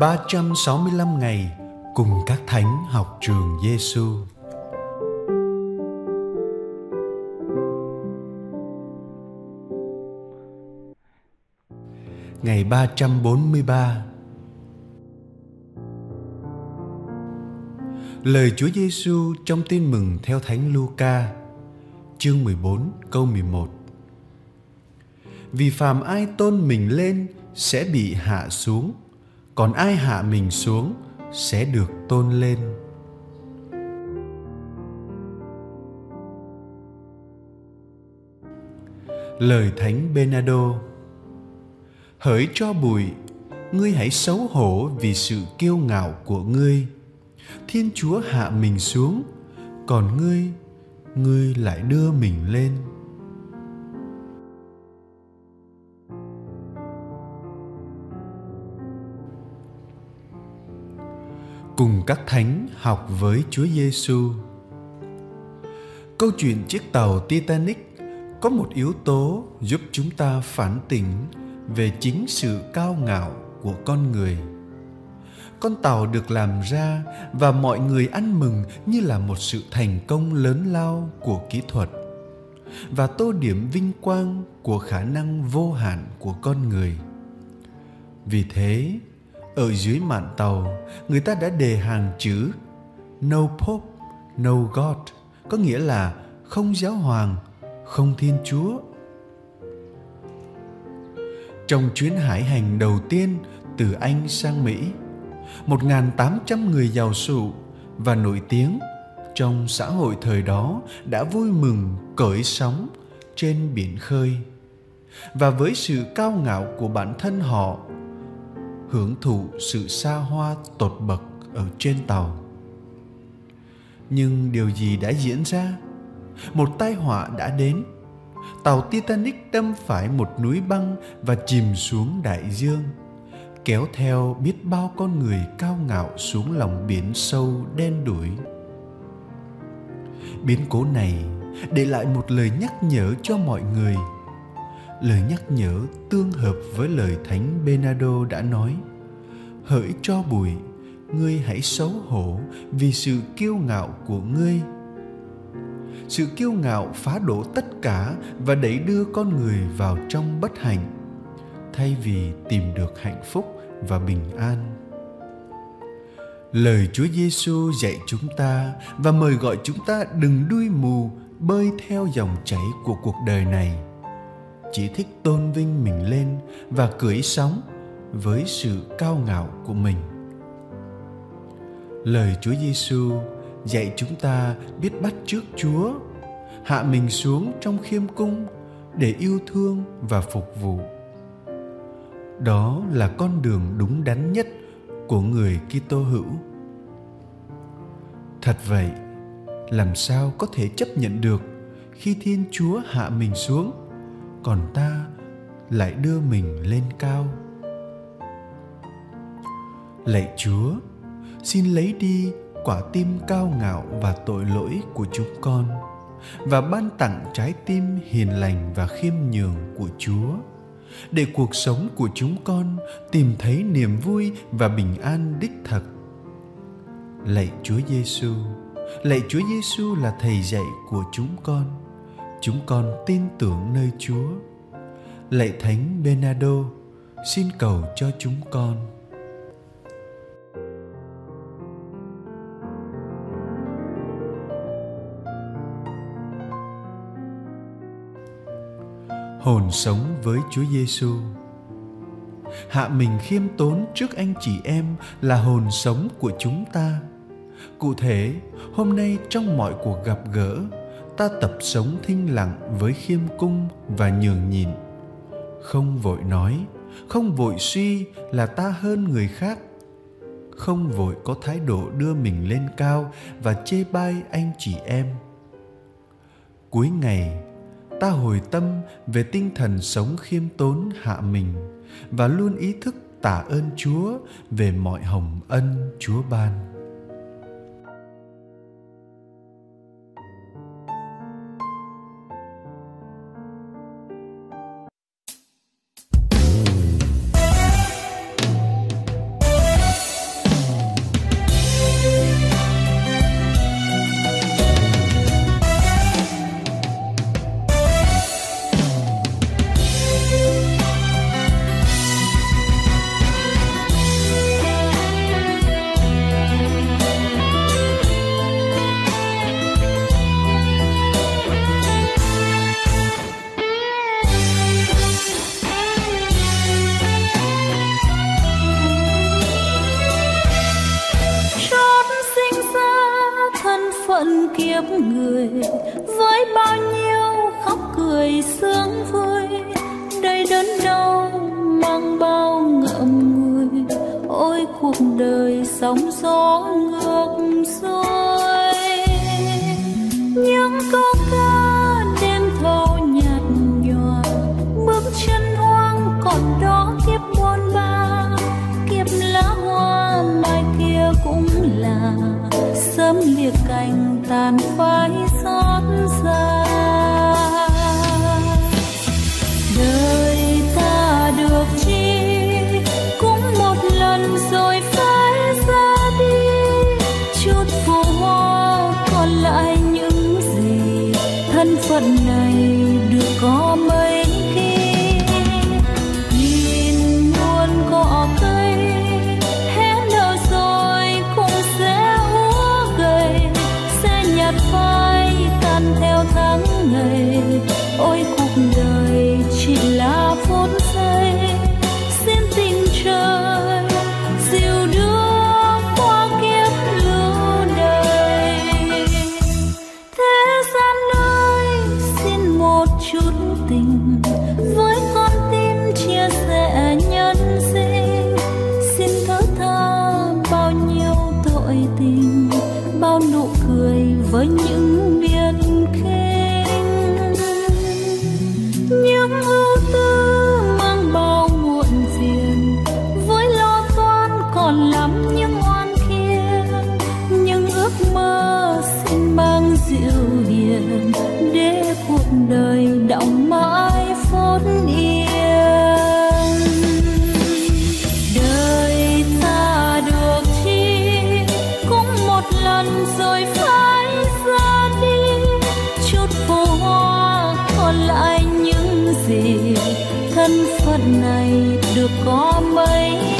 365 ngày cùng các thánh học trường Giêsu. Ngày 343 Lời Chúa Giêsu trong Tin mừng theo Thánh Luca, chương 14 câu 11. Vì phàm ai tôn mình lên sẽ bị hạ xuống, còn ai hạ mình xuống sẽ được tôn lên. Lời Thánh benado Hỡi cho bụi, ngươi hãy xấu hổ vì sự kiêu ngạo của ngươi thiên chúa hạ mình xuống còn ngươi ngươi lại đưa mình lên cùng các thánh học với Chúa Giêsu. Câu chuyện chiếc tàu Titanic có một yếu tố giúp chúng ta phản tỉnh về chính sự cao ngạo của con người con tàu được làm ra và mọi người ăn mừng như là một sự thành công lớn lao của kỹ thuật và tô điểm vinh quang của khả năng vô hạn của con người vì thế ở dưới mạn tàu, người ta đã đề hàng chữ no pope, no god có nghĩa là không giáo hoàng, không thiên chúa. Trong chuyến hải hành đầu tiên từ anh sang mỹ 1.800 người giàu sụ và nổi tiếng trong xã hội thời đó đã vui mừng cởi sóng trên biển khơi. Và với sự cao ngạo của bản thân họ hưởng thụ sự xa hoa tột bậc ở trên tàu. Nhưng điều gì đã diễn ra? Một tai họa đã đến. Tàu titanic đâm phải một núi băng và chìm xuống đại dương, kéo theo biết bao con người cao ngạo xuống lòng biển sâu đen đủi. Biến cố này để lại một lời nhắc nhở cho mọi người lời nhắc nhở tương hợp với lời thánh Bernardo đã nói, hỡi cho bụi, ngươi hãy xấu hổ vì sự kiêu ngạo của ngươi sự kiêu ngạo phá đổ tất cả và đẩy đưa con người vào trong bất hạnh, thay vì tìm được hạnh phúc và bình an. Lời Chúa Giêsu dạy chúng ta và mời gọi chúng ta đừng đuôi mù, bơi theo dòng chảy của cuộc đời này. Chỉ thích tôn vinh mình lên và cưỡi sóng với sự cao ngạo của mình. Lời Chúa Giêsu dạy chúng ta biết bắt trước Chúa, hạ mình xuống trong khiêm cung để yêu thương và phục vụ đó là con đường đúng đắn nhất của người Kitô hữu. Thật vậy, làm sao có thể chấp nhận được khi Thiên Chúa hạ mình xuống, còn ta lại đưa mình lên cao? Lạy Chúa, xin lấy đi quả tim cao ngạo và tội lỗi của chúng con và ban tặng trái tim hiền lành và khiêm nhường của Chúa để cuộc sống của chúng con tìm thấy niềm vui và bình an đích thực. Lạy Chúa Giêsu, lạy Chúa Giêsu là thầy dạy của chúng con. Chúng con tin tưởng nơi Chúa. Lạy Thánh Benado, xin cầu cho chúng con. hồn sống với Chúa Giêsu. Hạ mình khiêm tốn trước anh chị em là hồn sống của chúng ta. Cụ thể, hôm nay trong mọi cuộc gặp gỡ, ta tập sống thinh lặng với khiêm cung và nhường nhịn. Không vội nói, không vội suy là ta hơn người khác. Không vội có thái độ đưa mình lên cao và chê bai anh chị em. Cuối ngày, ta hồi tâm về tinh thần sống khiêm tốn hạ mình và luôn ý thức tạ ơn Chúa về mọi hồng ân Chúa ban. phận kiếp người, với bao nhiêu khóc cười sướng vui, đầy đớn đau mang bao ngậm ngùi, ôi cuộc đời sóng gió ngược xuôi. Những câu ca sàn khoái night. thân phận này được có mấy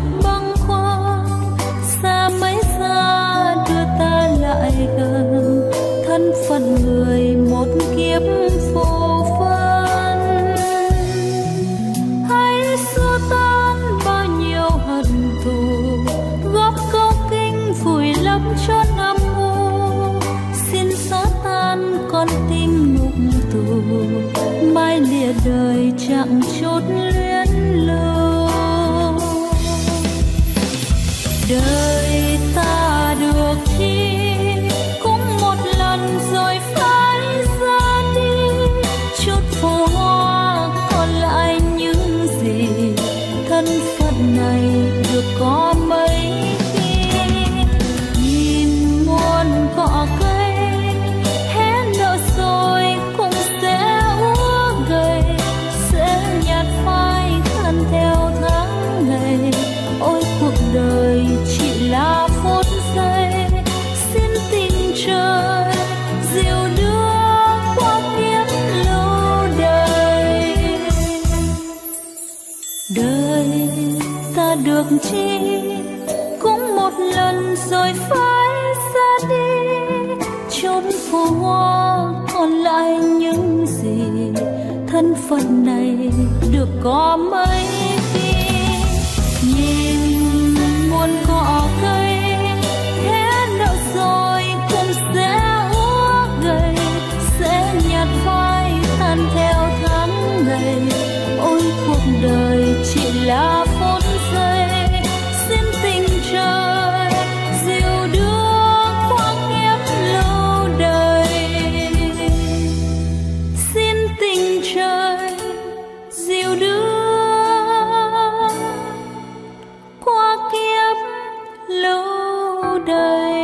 goodbye. phố hoa còn lại những gì thân phận này được có mấy? Đời.